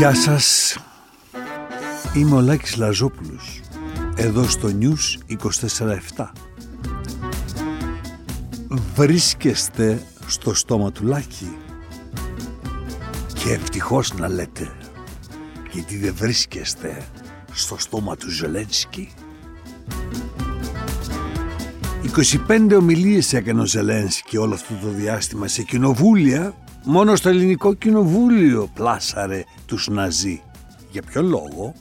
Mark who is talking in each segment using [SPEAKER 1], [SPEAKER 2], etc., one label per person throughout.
[SPEAKER 1] Γεια σας, είμαι ο Λάκης Λαζόπουλος, εδώ στο News 24-7. Βρίσκεστε στο στόμα του Λάκη και ευτυχώς να λέτε, γιατί δεν βρίσκεστε στο στόμα του Ζελένσκι. 25 ομιλίες έκανε ο Ζελένσκι όλο αυτό το διάστημα σε κοινοβούλια Μόνο στο ελληνικό κοινοβούλιο πλάσαρε τους Ναζί. Για ποιο λόγο,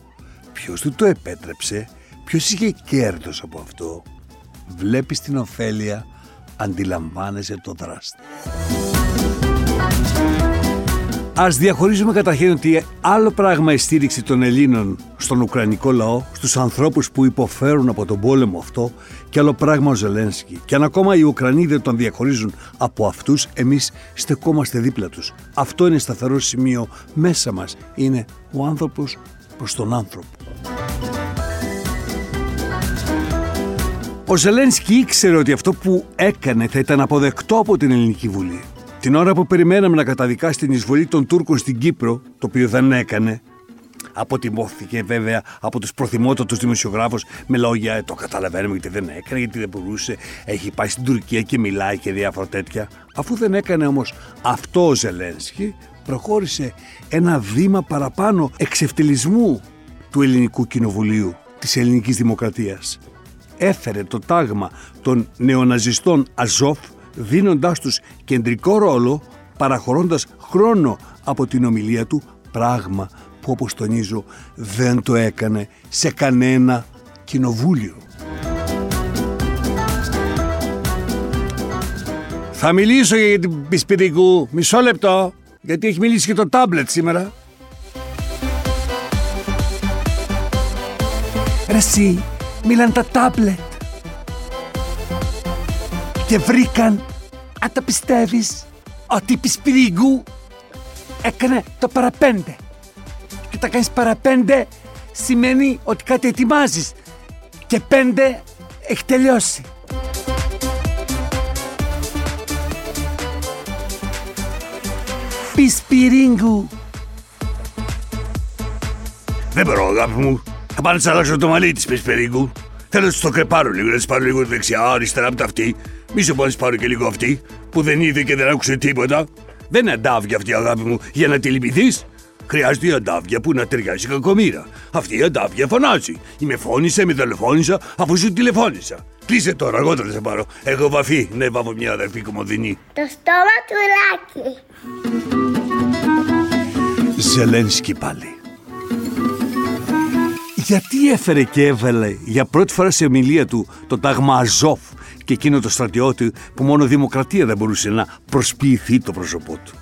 [SPEAKER 1] ποιος του το επέτρεψε, ποιος είχε κέρδος από αυτό; Βλέπεις την ωφέλεια, αντιλαμβάνεσαι το δράστη. Ας διαχωρίζουμε καταρχήν ότι άλλο πράγμα η στήριξη των Ελλήνων στον Ουκρανικό λαό, στους ανθρώπους που υποφέρουν από τον πόλεμο αυτό και άλλο πράγμα ο Ζελένσκι. Και αν ακόμα οι Ουκρανοί δεν τον διαχωρίζουν από αυτούς, εμείς στεκόμαστε δίπλα τους. Αυτό είναι σταθερό σημείο μέσα μας. Είναι ο άνθρωπος προς τον άνθρωπο. Ο Ζελένσκι ήξερε ότι αυτό που έκανε θα ήταν αποδεκτό από την Ελληνική Βουλή. Την ώρα που περιμέναμε να καταδικάσει την εισβολή των Τούρκων στην Κύπρο, το οποίο δεν έκανε, αποτιμώθηκε βέβαια από τους προθυμότατους δημοσιογράφους με λόγια «Ε, Το καταλαβαίνουμε γιατί δεν έκανε, γιατί δεν μπορούσε. Έχει πάει στην Τουρκία και μιλάει και διάφορα τέτοια. Αφού δεν έκανε όμως αυτό ο Ζελένσκι, προχώρησε ένα βήμα παραπάνω εξευτελισμού του ελληνικού κοινοβουλίου, της ελληνικής δημοκρατίας. Έφερε το τάγμα των νεοναζιστών Αζόφ δίνοντάς τους κεντρικό ρόλο παραχωρώντας χρόνο από την ομιλία του πράγμα που όπως τονίζω δεν το έκανε σε κανένα κοινοβούλιο. Θα μιλήσω για την Πισπυρικού. Μισό λεπτό. Γιατί έχει μιλήσει και το τάμπλετ σήμερα. Ρε εσύ, μίλαν τα τάμπλετ και βρήκαν, αν τα πιστεύεις, ότι η Πισπυρίγκου έκανε το παραπέντε. Και τα κάνεις παραπέντε σημαίνει ότι κάτι ετοιμάζεις και πέντε έχει τελειώσει. Πισπυρίγκου. Δεν μπορώ αγάπη μου. Θα πάνε να αλλάξω το μαλλί της Πισπυρίγκου. Θέλω να το κρεπάρω λίγο, να της πάρω λίγο δεξιά, αριστερά από τα αυτή μη σε μπορείς πάρω και λίγο αυτή που δεν είδε και δεν άκουσε τίποτα. Δεν είναι αντάβια αυτή αγάπη μου για να τη λυπηθείς. Χρειάζεται η αντάβια που να ταιριάζει κακομήρα. Αυτή η αντάβια φωνάζει. Ή με φώνησε, με τηλεφώνησα αφού σου τηλεφώνησα. Κλείσε τώρα, εγώ δεν σε πάρω. Έχω βαφή. Ναι, βάφω μια αδερφή κομμωδινή.
[SPEAKER 2] Το στόμα του λάκι.
[SPEAKER 1] Ζελένσκι πάλι. Γιατί έφερε και έβαλε για πρώτη φορά σε ομιλία του το τάγμα Αζόφ και εκείνο το στρατιώτη που μόνο δημοκρατία δεν μπορούσε να προσποιηθεί το πρόσωπό του.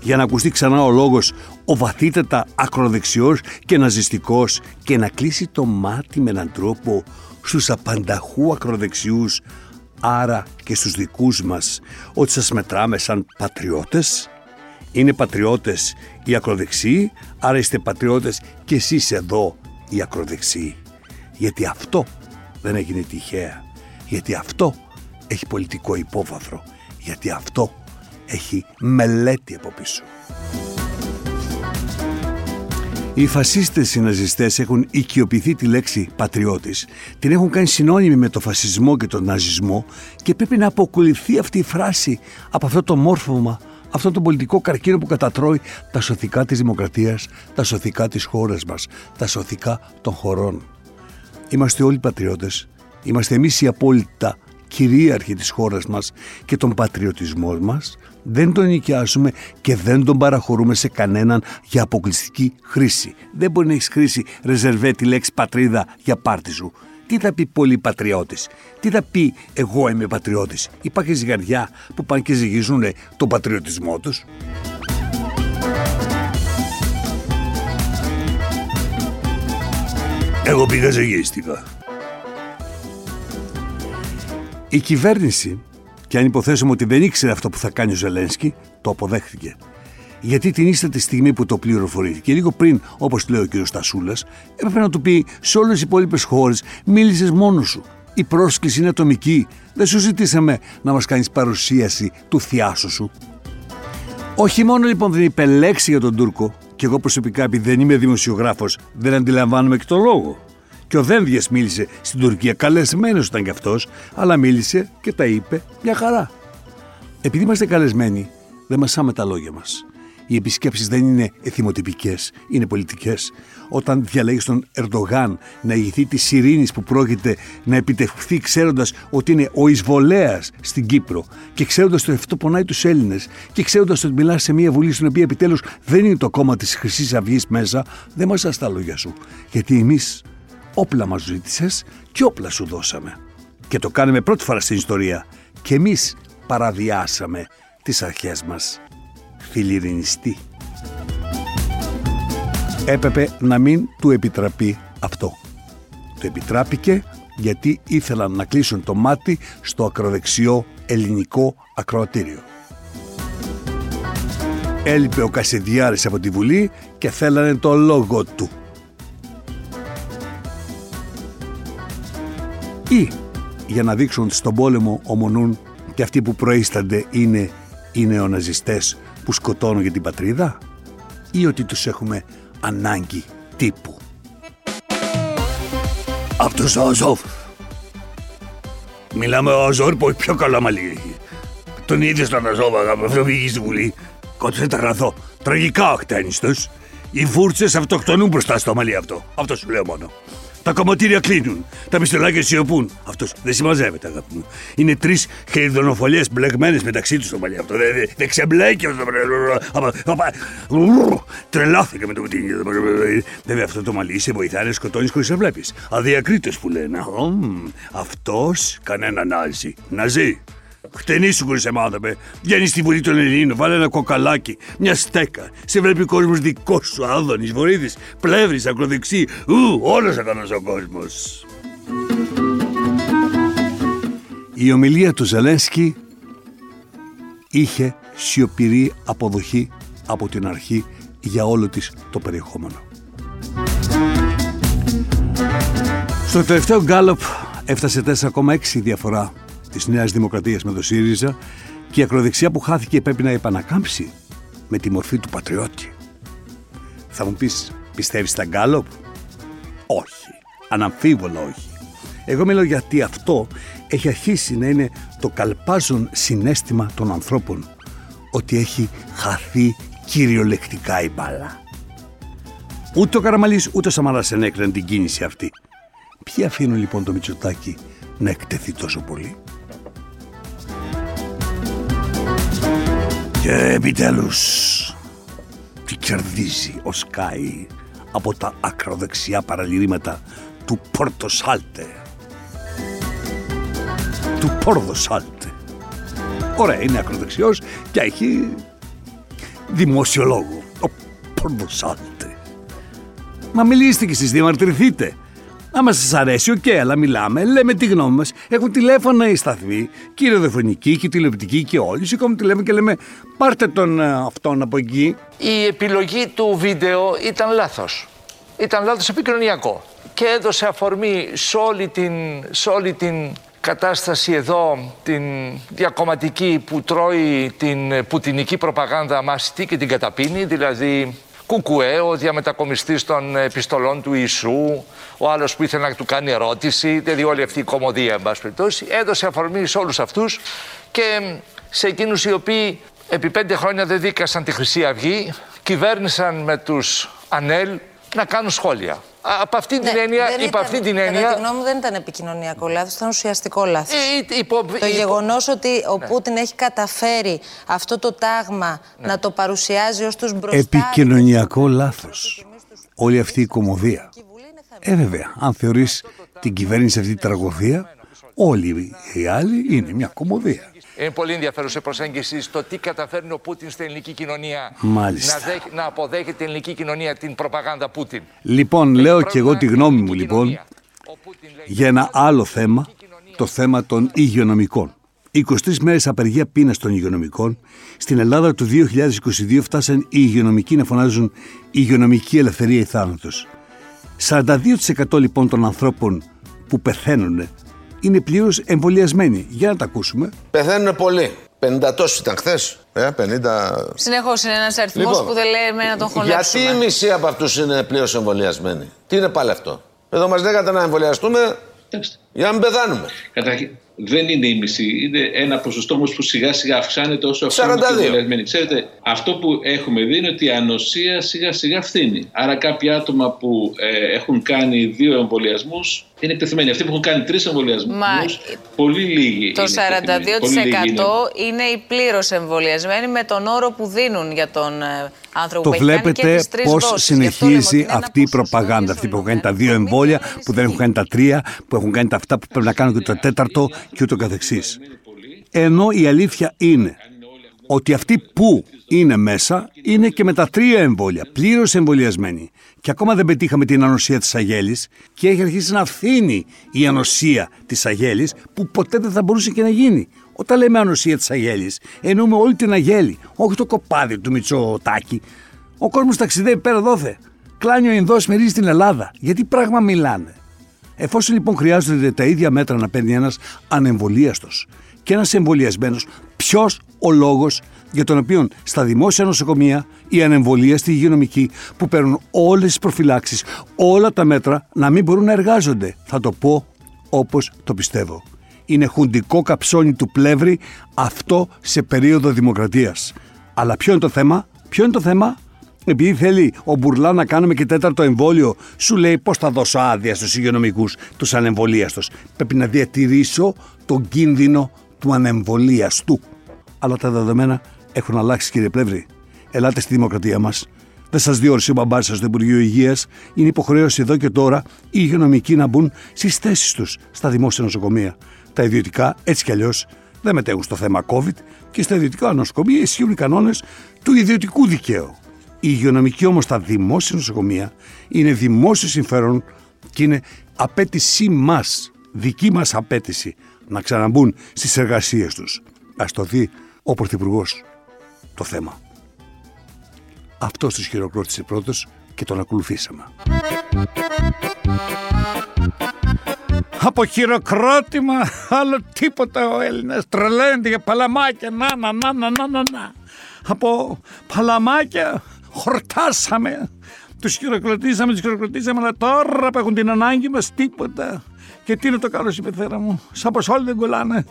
[SPEAKER 1] Για να ακουστεί ξανά ο λόγος ο βαθύτατα ακροδεξιός και ναζιστικός και να κλείσει το μάτι με έναν τρόπο στους απανταχού ακροδεξιούς άρα και στους δικούς μας ότι σας μετράμε σαν πατριώτες. Είναι πατριώτες οι ακροδεξιοί άρα είστε πατριώτες και εσείς εδώ οι ακροδεξιοί. Γιατί αυτό δεν έγινε τυχαία γιατί αυτό έχει πολιτικό υπόβαθρο, γιατί αυτό έχει μελέτη από πίσω. Οι φασίστες συναζιστές έχουν οικειοποιηθεί τη λέξη πατριώτης, την έχουν κάνει συνώνυμη με το φασισμό και τον ναζισμό και πρέπει να αποκολυθεί αυτή η φράση από αυτό το μόρφωμα, αυτό το πολιτικό καρκίνο που κατατρώει τα σωθικά της δημοκρατίας, τα σωθικά της χώρας μας, τα σωθικά των χωρών. Είμαστε όλοι πατριώτες Είμαστε εμείς οι απόλυτα κυρίαρχοι της χώρας μας και τον πατριωτισμό μας δεν τον νοικιάζουμε και δεν τον παραχωρούμε σε κανέναν για αποκλειστική χρήση. Δεν μπορεί να έχεις χρήση ρεζερβέ τη λέξη πατρίδα για πάρτι σου. Τι θα πει πολύ πατριώτης, τι θα πει εγώ είμαι πατριώτης. Υπάρχει ζυγαριά που πάνε και ζυγίζουν τον πατριωτισμό τους. Εγώ πήγα ζυγίστηκα. Η κυβέρνηση, και αν υποθέσουμε ότι δεν ήξερε αυτό που θα κάνει ο Ζελένσκι, το αποδέχθηκε. Γιατί την ύστερη στιγμή που το πληροφορήθηκε, λίγο πριν, όπως λέει ο κ. Στασούλας, έπρεπε να του πει σε όλες τι υπόλοιπες χώρες: Μίλησες μόνος σου. Η πρόσκληση είναι ατομική. Δεν σου ζητήσαμε να μας κάνεις παρουσίαση του θειάσου σου. Όχι μόνο λοιπόν δεν είπε λέξη για τον Τούρκο, Και εγώ προσωπικά, επειδή δεν είμαι δημοσιογράφος, δεν αντιλαμβάνομαι και τον λόγο. Και ο Δένδια μίλησε στην Τουρκία, καλεσμένος ήταν κι αυτός, αλλά μίλησε και τα είπε μια χαρά. Επειδή είμαστε καλεσμένοι, δεν μασάμε τα λόγια μας. Οι επισκέψεις δεν είναι εθιμοτυπικές, είναι πολιτικές. Όταν διαλέγεις τον Ερντογάν να ηγηθεί της ειρήνης που πρόκειται να επιτευχθεί, ξέροντας ότι είναι ο εισβολέας στην Κύπρο και ξέροντας ότι αυτό πονάει τους Έλληνες και ξέροντας ότι μιλάς σε μια βουλή στην οποία επιτέλους δεν είναι το κόμμα της Χρυσής Αυγής μέσα, δεν μα τα λόγια σου. Γιατί εμείς όπλα μας ζήτησες και όπλα σου δώσαμε. Και το κάνουμε πρώτη φορά στην ιστορία. Και εμείς παραδιάσαμε τις αρχές μας φιλιρινιστή. Έπρεπε να μην του επιτραπεί αυτό. Το επιτράπηκε γιατί ήθελαν να κλείσουν το μάτι στο ακροδεξιό ελληνικό ακροατήριο. Έλειπε ο Κασιδιάρης από τη Βουλή και θέλανε το λόγο του. Ή για να δείξουν στον πόλεμο ομονούν και αυτοί που προείστανται είναι οι νεοναζιστές που σκοτώνουν για την πατρίδα ή ότι τους έχουμε ανάγκη τύπου. Αυτός ο Αζόφ. Μιλάμε ο Αζόρ που έχει πιο καλά μαλλί έχει. Τον είδε στον Αζόφ αγάπη, αυτό βγήκε στη Βουλή. Κότσες τραγαθώ. Τραγικά αχτένιστος. Οι φούρτσες αυτοκτονούν μπροστά στο μαλλί αυτό. Αυτό σου λέω μόνο. Τα κομματήρια κλείνουν. Τα πιστολάκια σιωπούν. Αυτός δεν συμμαζεύεται, αγάπη μου. Είναι τρεις χεριδονοφολιέ μπλεγμένες μεταξύ τους το μαλλί αυτό. Δεν δε ξεμπλέκει αυτό το Τρελάθηκε με το κουτίνι. Βέβαια αυτό το μαλλί σε βοηθάει να σκοτώνεις χωρίς να βλέπεις. Αδιακρίτω που λένε. Αυτός κανένα νάζει. Να ζει. Χτενίσου χωρί εμάδα με. Βγαίνεις στη Βουλή των Ελλήνων, βάλε ένα κοκαλάκι, μια στέκα. Σε βλέπει ο κόσμος δικός σου, Άδωνης, Βορύδης, Πλεύρης, Ακροδεξί. Ου, όλος αυτός ο κόσμος. Η ομιλία του Ζελένσκι είχε σιωπηρή αποδοχή από την αρχή για όλο της το περιεχόμενο. Στο τελευταίο γκάλωπ έφτασε 4,6 διαφορά της Νέας Δημοκρατίας με το ΣΥΡΙΖΑ και η ακροδεξιά που χάθηκε πρέπει να επανακάμψει με τη μορφή του πατριώτη. Θα μου πεις, πιστεύεις στα γκάλοπ; Όχι. Αναμφίβολα όχι. Εγώ μιλάω γιατί αυτό έχει αρχίσει να είναι το καλπάζον συνέστημα των ανθρώπων ότι έχει χαθεί κυριολεκτικά η μπάλα. Ούτε ο Καραμαλής ούτε ο Σαμαράς ενέκριναν την κίνηση αυτή. Ποιοι αφήνουν λοιπόν το Μητσοτάκι να εκτεθεί τόσο πολύ; Και επιτέλους τι κερδίζει ο Σκάι από τα ακροδεξιά παραλυρήματα του Πόρτο Σάλτε. Του Πόρδο Σάλτε. Ωραία, είναι ακροδεξιός και έχει δημόσιο λόγο. Ο Πορτοσάλτε. Μα μιλήστε κι εσείς, διαμαρτυρηθείτε. Άμα σας αρέσει, οκ, okay, αλλά μιλάμε, λέμε τη γνώμη μας. Έχουν τηλέφωνα οι σταθμοί, και η ραδιοφωνική και η τηλεοπτική και όλοι. Σηκώνουμε τηλέφωνο και λέμε, πάρτε τον ε, αυτόν από εκεί.
[SPEAKER 3] Η επιλογή του βίντεο ήταν λάθος. Ήταν λάθος επικοινωνιακό. Και έδωσε αφορμή σε όλη την, σε όλη την κατάσταση εδώ, την διακομματική που τρώει την πουτινική προπαγάνδα μάστη και την καταπίνει, δηλαδή Κουκουέ, ο διαμετακομιστής των επιστολών του Ιησού, ο άλλος που ήθελε να του κάνει ερώτηση, δηλαδή όλη αυτή η κομμωδία, εν πάση περιπτώσει, έδωσε αφορμή σε όλους αυτούς και σε εκείνους οι οποίοι επί πέντε χρόνια δεν δίκασαν τη Χρυσή Αυγή, κυβέρνησαν με τους ΑΝΕΛ να κάνουν σχόλια. Από αυτή την ναι, έννοια, υπό αυτή την έννοια.
[SPEAKER 4] Κατά τη γνώμη μου, δεν ήταν επικοινωνιακό λάθος, ήταν ουσιαστικό λάθος. Ε, υπό, το υπό... γεγονός ότι ο ναι. Πούτιν έχει καταφέρει αυτό το τάγμα ναι. να το παρουσιάζει ως τους μπροστά.
[SPEAKER 1] Επικοινωνιακό λάθος. Όλη αυτή η κομμωδία. Ε, βέβαια, αν θεωρείς την κυβέρνηση αυτή τη τραγωδία, όλοι οι άλλοι είναι μια κομμωδία.
[SPEAKER 3] Είναι πολύ ενδιαφέρουσα προσέγγιση στο τι καταφέρνει ο Πούτιν στην ελληνική κοινωνία.
[SPEAKER 1] Μάλιστα.
[SPEAKER 3] Να, να αποδέχεται την ελληνική κοινωνία την προπαγάνδα Πούτιν.
[SPEAKER 1] Λοιπόν, λέω και εγώ τη γνώμη μου λοιπόν για ένα άλλο θέμα, το θέμα των υγειονομικών. 23 μέρες απεργία πείνα των υγειονομικών. Στην Ελλάδα του 2022 φτάσαν οι υγειονομικοί να φωνάζουν υγειονομική ελευθερία ή θάνατος. 42% λοιπόν των ανθρώπων που πεθαίνουν είναι πλήρως εμβολιασμένοι. Για να τα ακούσουμε.
[SPEAKER 5] Πεθαίνουν πολλοί. 50 τόσοι ήταν χθες. Ε, 50...
[SPEAKER 4] Συνεχώς είναι ένας αριθμός λοιπόν, που δεν λέει να τον
[SPEAKER 5] χωνέψουμε. Γιατί η μισή από αυτούς είναι πλήρως εμβολιασμένοι; Τι είναι πάλι αυτό; Εδώ μας λέγατε να εμβολιαστούμε για να μην πεθάνουμε.
[SPEAKER 6] Καταρχήν, δεν είναι η μισή. Είναι ένα ποσοστό όμως που σιγά σιγά αυξάνεται όσο αυξάνεται οι εμβολιασμένοι. Ξέρετε, αυτό που έχουμε δει είναι ότι η ανοσία σιγά σιγά φθήνει. Άρα, κάποια άτομα που ε, έχουν κάνει δύο εμβολιασμούς είναι εκτεθειμένοι. Αυτοί που έχουν κάνει τρεις εμβολιασμούς, πολύ λίγοι.
[SPEAKER 4] Το 42% είναι, είναι οι πλήρως εμβολιασμένοι με τον όρο που δίνουν για τον ε, άνθρωπο
[SPEAKER 1] το που έχει βλέπετε πώς συνεχίζει αυτή η προπαγάνδα. Αυτοί που έχουν κάνει τα δύο εμβόλια, που δεν έχουν κάνει τα τρία, που έχουν κάνει τα αυτά που πρέπει να κάνουν και το τέταρτο και ούτω καθεξής. Ενώ η αλήθεια είναι ότι αυτοί που είναι μέσα είναι και με τα τρία εμβόλια, πλήρως εμβολιασμένοι. Και ακόμα δεν πετύχαμε την ανοσία της Αγέλης και έχει αρχίσει να φθήνει η ανοσία της Αγέλης που ποτέ δεν θα μπορούσε και να γίνει. Όταν λέμε ανοσία της Αγέλης, εννοούμε όλη την Αγέλη, όχι το κοπάδι του Μητσοτάκη. Ο κόσμος ταξιδεύει πέρα δόθε. Κλάνει ο Ινδός μερίζει στην Ελλάδα. Γιατί πράγμα μιλάνε; Εφόσον λοιπόν χρειάζονται τα ίδια μέτρα να παίρνει ένας ανεμβολίαστος και ένας εμβολιασμένος, ποιος ο λόγος για τον οποίο στα δημόσια νοσοκομεία ή ανεμβολία υγειονομική που παίρνουν όλες τις προφυλάξεις, όλα τα μέτρα να μην μπορούν να εργάζονται. Θα το πω όπως το πιστεύω. Είναι χουντικό καψόνι του πλεύρη αυτό σε περίοδο δημοκρατίας. Αλλά ποιο είναι το θέμα, ποιο είναι το θέμα, επειδή θέλει ο Μπουρλά να κάνουμε και τέταρτο εμβόλιο, σου λέει πώς θα δώσω άδεια στους υγειονομικούς, τους ανεμβολίαστου. Πρέπει να διατηρήσω τον κίνδυνο του ανεμβολίαστου. Αλλά τα δεδομένα έχουν αλλάξει, κύριε Πλεύρη. Ελάτε στη δημοκρατία μας. Δεν σας διόρισε ο μπαμπάς σας στο Υπουργείο Υγείας. Είναι υποχρέωση εδώ και τώρα οι υγειονομικοί να μπουν στις θέσεις τους στα δημόσια νοσοκομεία. Τα ιδιωτικά έτσι κι αλλιώς δεν μετέχουν στο θέμα COVID και στα ιδιωτικά νοσοκομεία ισχύουν οι κανόνες του ιδιωτικού δικαίου. Η υγειονομική όμως στα δημόσια νοσοκομεία είναι δημόσιο συμφέρον και είναι απέτησή μας, δική μας απέτηση να ξαναμπούν στις εργασίες τους. Ας το δει ο Πρωθυπουργός το θέμα. Αυτός τους χειροκρότησε πρώτος και τον ακολουθήσαμε. Από χειροκρότημα άλλο τίποτα ο Έλληνας τρελαίνεται για παλαμάκια να να να να να να από παλαμάκια χορτάσαμε. Τους χειροκροτήσαμε, τους χειροκροτήσαμε, αλλά τώρα που έχουν την ανάγκη μας τίποτα. Και τι είναι το καλό, η πεθέρα μου. Σαν πως όλοι δεν κολλάνε.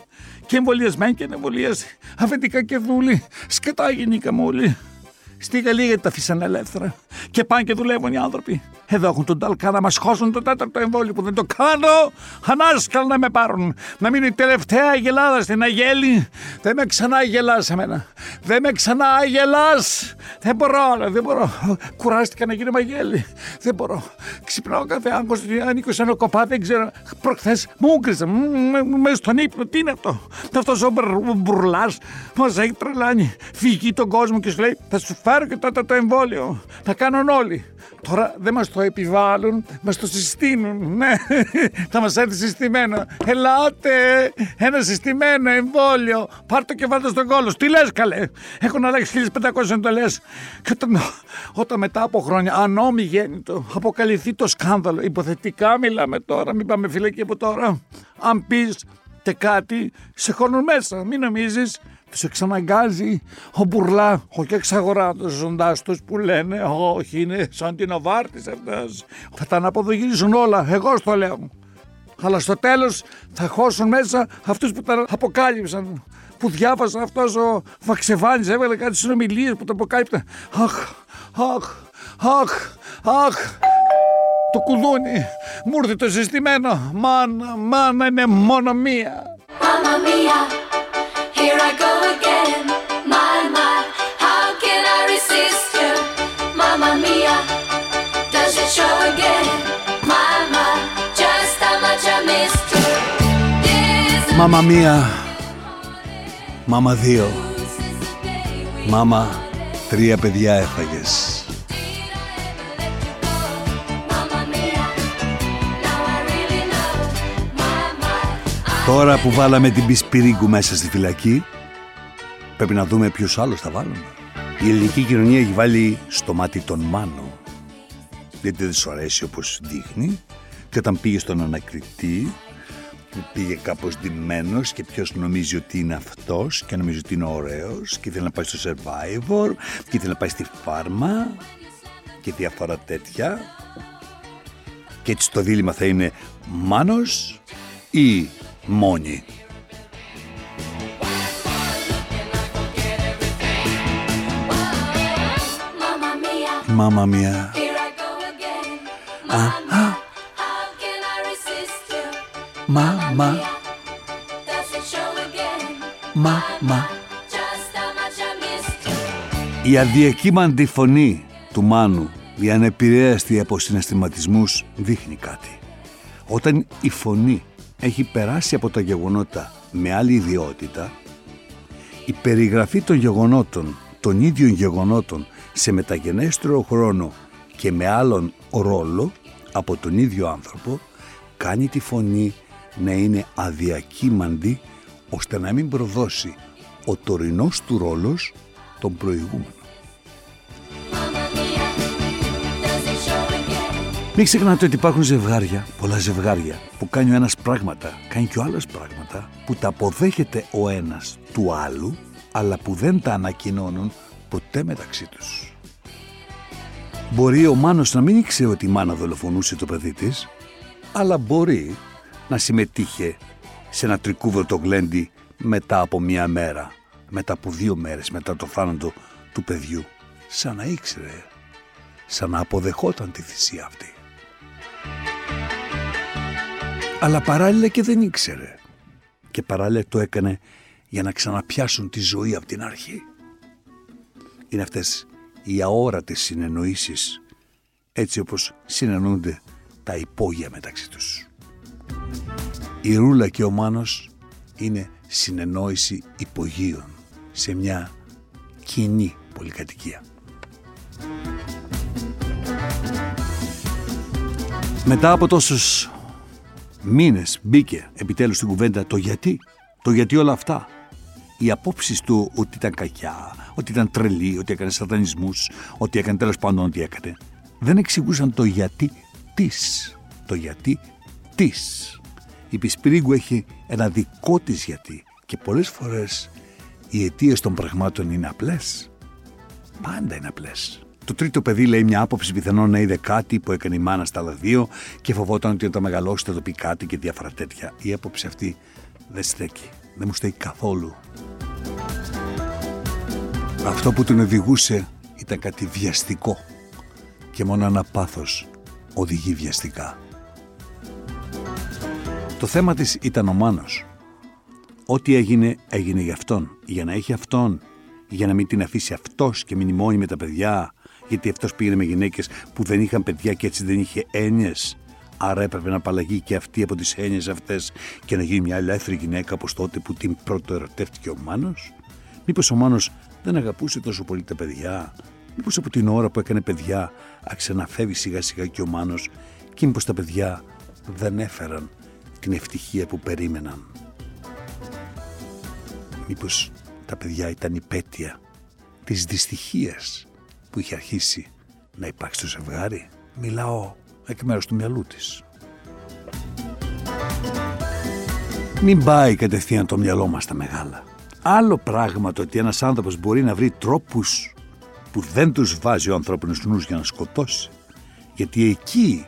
[SPEAKER 1] Και εμβολιασμένοι και ανεμβολίαστοι. Αφεντικά και δούλοι. Σκετά γεννήκαμε όλοι. Στη Γαλλία γιατί τα αφήσανε ελεύθερα. Και πάνε και δουλεύουν οι άνθρωποι. Εδώ έχουν τον Ταλκά να μας χώσουν το τέταρτο εμβόλιο που δεν το κάνω. Ανάσκαλ να με πάρουν. Να μείνει η τελευταία γελάδα στην Αγέλη. Δεν με ξανά γελά εμένα. Δεν με ξανά γελά. Δεν μπορώ, δεν μπορώ. Κουράστηκα να γίνω μαγέλη. Δεν μπορώ. Ξυπνάω κάθε άγκο, ανήκω σε ένα κοπά, δεν ξέρω. Προχθές μου ούκριζε. Μέσα στον ύπνο, τι είναι αυτό; Αυτό ο μπουρλάς μας έχει τρελάνει. Φύγει τον κόσμο και σου λέει θα σου φέρω και τότε το εμβόλιο. Θα κάνουν όλοι. Τώρα δεν μας το επιβάλλουν, μας το συστήνουν. Ναι, θα μας έρθει συστημένο. Ελάτε, ένα συστημένο εμβόλιο. Πάρ' και βάλτε στον κόλο. Τι λες, καλέ; Έχουν αλλάξει 1500 εντολέ. Και όταν, όταν μετά από χρόνια, αν γέννητο, αποκαλυφθεί το σκάνδαλο, υποθετικά μιλάμε τώρα, μην πάμε φυλακή από τώρα. Αν πεις και κάτι, σε χώνουν μέσα. Μην νομίζεις τους εξαναγκάζει ο Μπουρλά, ο και εξαγοράτο ζοντάστο που λένε Όχι, είναι σαν την Οβάρτη αυτό. Θα τα αναποδογυρίζουν όλα. Εγώ στο λέω. Αλλά στο τέλος θα χώσουν μέσα αυτούς που τα αποκάλυψαν. Που διάβασαν αυτός ο Βαξεβάνης, έβαλε κάτι συνομιλίε που το αποκάλυψαν. Αχ, αχ, αχ, αχ. Το κουδούνι, μου ήρθε το συστημένο. Μάνα, μάνα είναι μόνο μία. Μάνα μία. Μάμα μία, μάμα δύο, μάμα τρία παιδιά έφαγες. Τώρα που βάλαμε την Πισπυρίγκου μέσα στη φυλακή, πρέπει να δούμε ποιος άλλος θα βάλουμε. Η ελληνική κοινωνία έχει βάλει στο μάτι τον Μάνο. Γιατί δεν σου αρέσει όπως δείχνει. Και όταν πήγε στον ανακριτή, που πήγε κάπως ντυμένος και ποιος νομίζει ότι είναι αυτός και νομίζει ότι είναι ωραίος και ήθελε να πάει στο Survivor και ήθελε να πάει στη φάρμα και διάφορα τέτοια και έτσι το δίλημα θα είναι Μάνος ή Μόνη. Μάμα μία. Μάμα. Μάμα. Η αδιακύμαντη φωνή του Μάνου, η ανεπηρέαστη από συναισθηματισμούς, δείχνει κάτι. Όταν η φωνή έχει περάσει από τα γεγονότα με άλλη ιδιότητα, η περιγραφή των γεγονότων, των ίδιων γεγονότων, σε μεταγενέστερο χρόνο και με άλλον ρόλο από τον ίδιο άνθρωπο, κάνει τη φωνή να είναι αδιακύμαντη ώστε να μην προδώσει ο τωρινός του ρόλος τον προηγούμενο. Μην ξεχνάτε ότι υπάρχουν ζευγάρια, πολλά ζευγάρια, που κάνει ο ένας πράγματα, κάνει και ο άλλος πράγματα, που τα αποδέχεται ο ένας του άλλου, αλλά που δεν τα ανακοινώνουν ποτέ μεταξύ τους. Μπορεί ο Μάνος να μην ήξερε ότι η μάνα δολοφονούσε το παιδί της, αλλά μπορεί να συμμετείχε σε ένα τρικούβο γλέντι μετά από μία μέρα, μετά από δύο μέρες μετά το θάνατο του παιδιού, σαν να ήξερε, σαν να αποδεχόταν τη θυσία αυτή. Αλλά παράλληλα και δεν ήξερε και παράλληλα το έκανε για να ξαναπιάσουν τη ζωή από την αρχή. Είναι αυτές οι αόρατες συνεννοήσεις έτσι όπως συνεννοούνται τα υπόγεια μεταξύ τους. Η Ρούλα και ο Μάνος είναι συνεννόηση υπογείων σε μια κοινή πολυκατοικία. Μετά από τόσους μήνες μπήκε επιτέλους στην κουβέντα το γιατί, το γιατί όλα αυτά οι απόψεις του ότι ήταν κακιά, ότι ήταν τρελή, ότι έκανε σατανισμούς, ότι έκανε τέλος πάντων ό,τι έκανε, δεν εξηγούσαν το γιατί της. Το γιατί της. Η Πισπυρίγκου έχει ένα δικό της γιατί και πολλές φορές οι αιτίες των πραγμάτων είναι απλές. Πάντα είναι απλές. Το τρίτο παιδί λέει μια άποψη πιθανόν να είδε κάτι που έκανε η μάνα στα άλλα δύο και φοβόταν ότι όταν μεγαλώσει θα το πει κάτι και διάφορα τέτοια. Η άποψη αυτή δεν στέκει. Δεν μου στέκει καθόλου. Αυτό που την οδηγούσε ήταν κάτι βιαστικό και μόνο ένα πάθος οδηγεί βιαστικά. Το θέμα της ήταν ο Μάνος. Ό,τι έγινε, έγινε για αυτόν. Για να έχει αυτόν. Για να μην την αφήσει αυτός και μείνει μόνη με τα παιδιά. Γιατί αυτός πήγαινε με γυναίκες που δεν είχαν παιδιά και έτσι δεν είχε έννοιες. Άρα έπρεπε να απαλλαγεί και αυτή από τις έννοιες αυτές και να γίνει μια ελεύθερη γυναίκα όπως τότε που την πρώτο ερωτεύτηκε ο Μάνος. Μήπως ο Μάνος δεν αγαπούσε τόσο πολύ τα παιδιά. Μήπως από την ώρα που έκανε παιδιά άρχισε να φεύγει σιγά σιγά και ο Μάνος και μήπως τα παιδιά δεν έφεραν την ευτυχία που περίμεναν. Μήπως τα παιδιά ήταν υπέτεια της δυστυχίας που είχε αρχίσει να υπάρξει στο ζευγάρι. Μιλάω εκ μέρους του μυαλού της. Μην πάει κατευθείαν το μυαλό μας τα μεγάλα. Άλλο πράγμα το ότι ένας άνθρωπος μπορεί να βρει τρόπους που δεν τους βάζει ο ανθρώπινος νους για να σκοτώσει. Γιατί εκεί,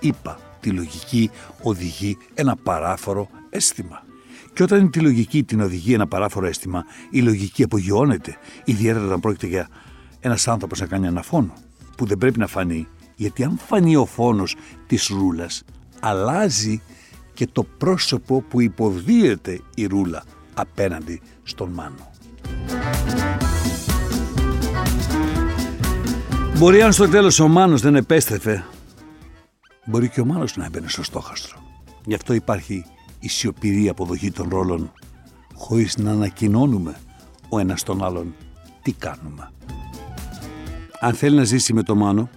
[SPEAKER 1] είπα, τη λογική οδηγεί ένα παράφορο αίσθημα. Και όταν τη λογική την οδηγεί ένα παράφορο αίσθημα, η λογική απογειώνεται, ιδιαίτερα όταν πρόκειται για ένας άνθρωπος να κάνει ένα φόνο, που δεν πρέπει να φανεί, γιατί αν φανεί ο φόνος της ρούλας, αλλάζει και το πρόσωπο που υποδίεται η ρούλα απέναντι στον Μάνο. Μπορεί αν στο τέλος ο Μάνος δεν επέστρεφε, μπορεί και ο Μάνος να έμπαινε στο στόχαστρο. Γι' αυτό υπάρχει η σιωπηρή αποδοχή των ρόλων, χωρίς να ανακοινώνουμε ο ένας τον άλλον τι κάνουμε. Αν θέλει να ζήσει με τον Μάνο,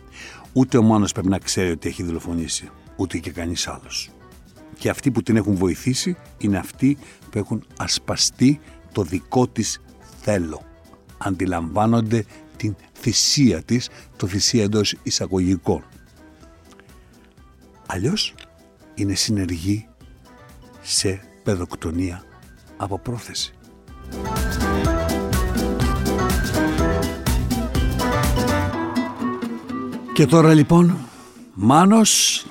[SPEAKER 1] ούτε ο Μάνος πρέπει να ξέρει ότι έχει δολοφονήσει, ούτε και κανείς άλλος. Και αυτοί που την έχουν βοηθήσει είναι αυτοί που έχουν ασπαστεί το δικό της θέλω. Αντιλαμβάνονται την θυσία της, το θυσία εντός εισαγωγικών. Αλλιώς είναι συνεργοί σε παιδοκτονία από πρόθεση. Και τώρα λοιπόν, Μάνος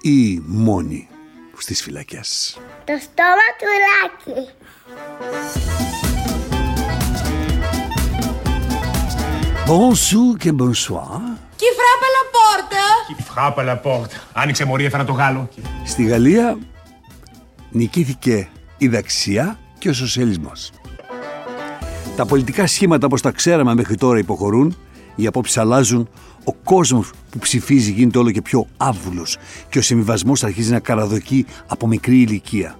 [SPEAKER 1] ή Μόνη στις φυλακές.
[SPEAKER 2] Το στόμα του Λάκη.
[SPEAKER 1] Bonjour και bonsoir.
[SPEAKER 7] Qui frappe la porte?
[SPEAKER 8] Qui frappe la porte. Άνοιξε μωρή, έφερα το Γάλλο.
[SPEAKER 1] Στη Γαλλία νικήθηκε η δεξιά και ο σοσιαλισμός. Τα πολιτικά σχήματα όπως τα ξέραμε μέχρι τώρα υποχωρούν, οι απόψεις αλλάζουν, ο κόσμος που ψηφίζει γίνεται όλο και πιο άβουλος και ο συμβιβασμός αρχίζει να καραδοκεί από μικρή ηλικία.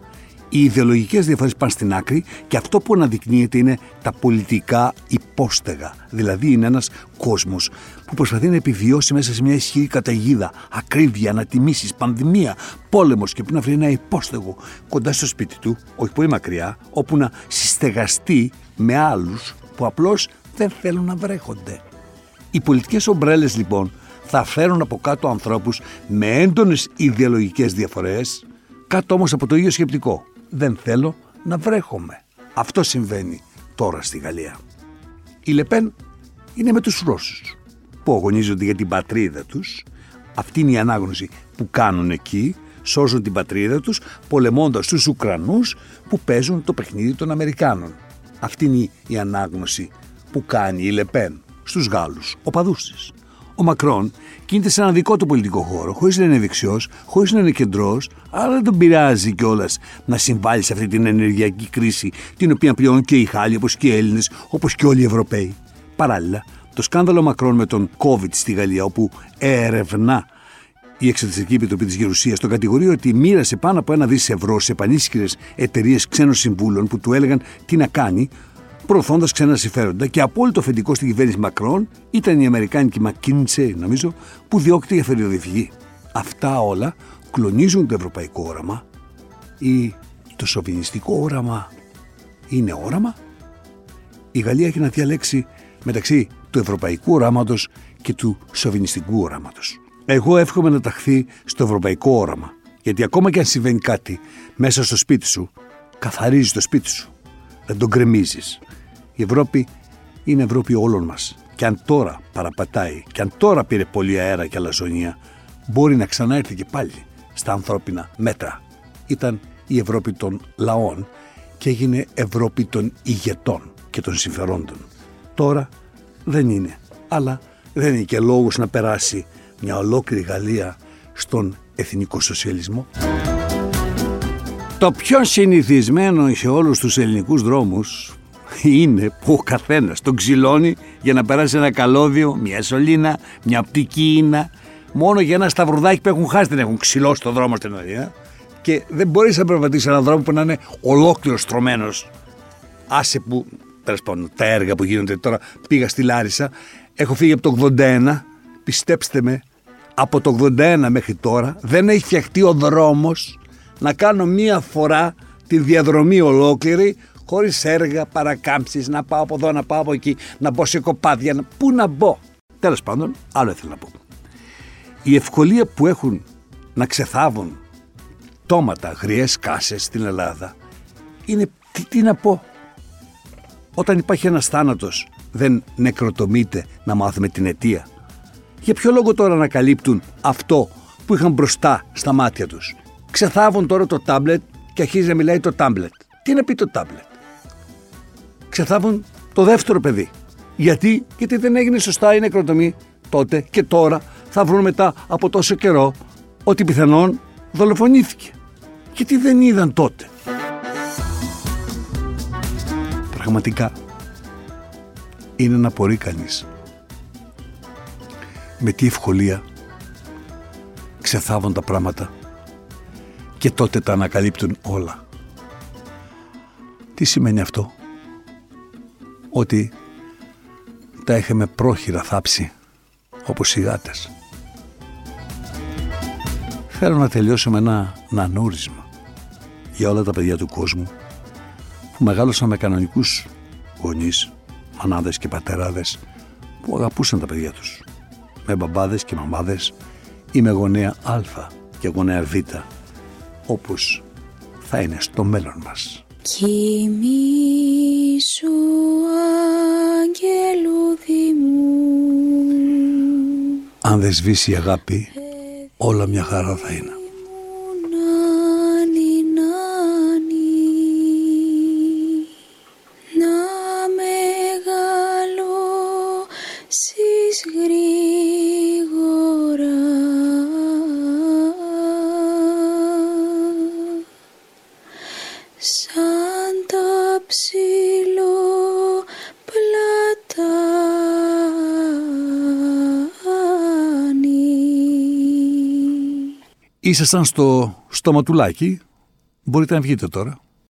[SPEAKER 1] Οι ιδεολογικές διαφορές πάνε στην άκρη και αυτό που αναδεικνύεται είναι τα πολιτικά υπόστεγα. Δηλαδή είναι ένας κόσμος που προσπαθεί να επιβιώσει μέσα σε μια ισχυρή καταιγίδα, ακρίβεια, ανατιμήσεις, πανδημία, πόλεμος και που να βρει ένα υπόστεγο κοντά στο σπίτι του, όχι πολύ μακριά, όπου να συστεγαστεί με άλλους που απλώς δεν θέλουν να βρέχονται. Οι πολιτικές ομπρέλες λοιπόν θα φέρουν από κάτω ανθρώπους με έντονες ιδεολογικές διαφορές, κάτω όμως από το ίδιο σκεπτικό. Δεν θέλω να βρέχομαι. Αυτό συμβαίνει τώρα στη Γαλλία. Η Λεπέν είναι με τους Ρώσους που αγωνίζονται για την πατρίδα τους. Αυτή είναι η ανάγνωση που κάνουν εκεί, σώζουν την πατρίδα τους πολεμώντας τους Ουκρανούς που παίζουν το παιχνίδι των Αμερικάνων. Αυτή είναι η ανάγνωση που κάνει η Λεπέν στους Γάλλους, οπαδού τη. Ο Μακρόν κινείται σε ένα δικό του πολιτικό χώρο, χωρίς να είναι δεξιός, χωρίς να είναι κεντρός, αλλά δεν τον πειράζει κιόλας να συμβάλλει σε αυτή την ενεργειακή κρίση, την οποία πλέον και οι Γάλλοι, όπως και οι Έλληνες, όπως και όλοι οι Ευρωπαίοι. Παράλληλα, το σκάνδαλο Μακρόν με τον COVID στη Γαλλία, όπου ερευνά η Εξωτερική Επιτροπή της Γερουσίας τον κατηγορεί ότι μοίρασε πάνω από ένα δις ευρώ σε πανίσχυρε εταιρείες ξένων συμβούλων που του έλεγαν τι να κάνει, προωθώντας ξένα συμφέροντα και απόλυτο φεντικό στην κυβέρνηση Μακρόν ήταν η Αμερικάνικη McKinsey, νομίζω, που διώκεται για θελειοδιφυγή. Αυτά όλα κλονίζουν το ευρωπαϊκό όραμα ή το σοβινιστικό όραμα είναι όραμα. Η Γαλλία έχει να διαλέξει μεταξύ του ευρωπαϊκού οράματος και του σοβινιστικού οράματος. Εγώ εύχομαι να ταχθεί στο ευρωπαϊκό όραμα, γιατί ακόμα και αν συμβαίνει κάτι μέσα στο σπίτι σου, καθαρίζει το σπίτι σου. Δεν τον κρεμίζεις. Η Ευρώπη είναι Ευρώπη όλων μας. Και αν τώρα παραπατάει, και αν τώρα πήρε πολύ αέρα και αλαζονία, μπορεί να ξαναέρθει και πάλι στα ανθρώπινα μέτρα. Ήταν η Ευρώπη των λαών και έγινε Ευρώπη των ηγετών και των συμφερόντων. Τώρα δεν είναι, αλλά δεν είναι και λόγος να περάσει μια ολόκληρη Γαλλία στον εθνικό σοσιαλισμό. Το πιο συνηθισμένο σε όλους τους ελληνικούς δρόμους είναι που ο καθένας τον ξυλώνει για να περάσει ένα καλώδιο, μια σωλήνα, μια οπτική ίνα. Μόνο για ένα σταυρουδάκι που έχουν χάσει δεν έχουν ξυλώσει το δρόμο στην Ελλάδα. Και δεν μπορείς να περπατήσεις έναν δρόμο που να είναι ολόκληρος στρωμένος. Άσε που. Τέλος πάντων, τα έργα που γίνονται τώρα. Πήγα στη Λάρισα. Έχω φύγει από το 81. Πιστέψτε με, από το 81 μέχρι τώρα δεν έχει φτιαχτεί ο δρόμος να κάνω μία φορά τη διαδρομή ολόκληρη χωρίς έργα, παρακάμψεις, να πάω από εδώ, να πάω από εκεί, να μπω σε κοπάδια. Να... Πού να μπω. Τέλος πάντων, άλλο ήθελα να πω. Η ευκολία που έχουν να ξεθάβουν τόματα, γριές κάσες στην Ελλάδα είναι τι, τι να πω. Όταν υπάρχει ένας θάνατος δεν νεκροτομείται να μάθουμε την αιτία. Για ποιο λόγο τώρα να καλύπτουν αυτό που είχαν μπροστά στα μάτια τους; Ξεθάβουν τώρα το τάμπλετ και αρχίζει να μιλάει το τάμπλετ. Τι να πει το τάμπλετ; Ξεθάβουν το δεύτερο παιδί. Γιατί, γιατί δεν έγινε σωστά η νεκροτομή τότε και τώρα θα βρουν μετά από τόσο καιρό ότι πιθανόν δολοφονήθηκε. Γιατί δεν είδαν τότε. Πραγματικά είναι να απορεί κανείς με τι ευκολία ξεθάβουν τα πράγματα και τότε τα ανακαλύπτουν όλα. Τι σημαίνει αυτό; Ότι τα είχαμε πρόχειρα θάψει όπως οι γάτες. Θέλω να τελειώσω με ένα νανούρισμα για όλα τα παιδιά του κόσμου που μεγάλωσαν με κανονικούς γονείς, μανάδες και πατεράδες που αγαπούσαν τα παιδιά τους με μπαμπάδες και μαμάδες ή με γονέα Α και γονέα Β όπως
[SPEAKER 9] θα είναι στο μέλλον μας.
[SPEAKER 10] Κοιμήσου αγγελούδι μου
[SPEAKER 9] Αν δεν σβήσει η αγάπη, όλα μια χαρά θα είναι. Ήσασταν στο στοματουλάκι. Μπορείτε να βγείτε τώρα.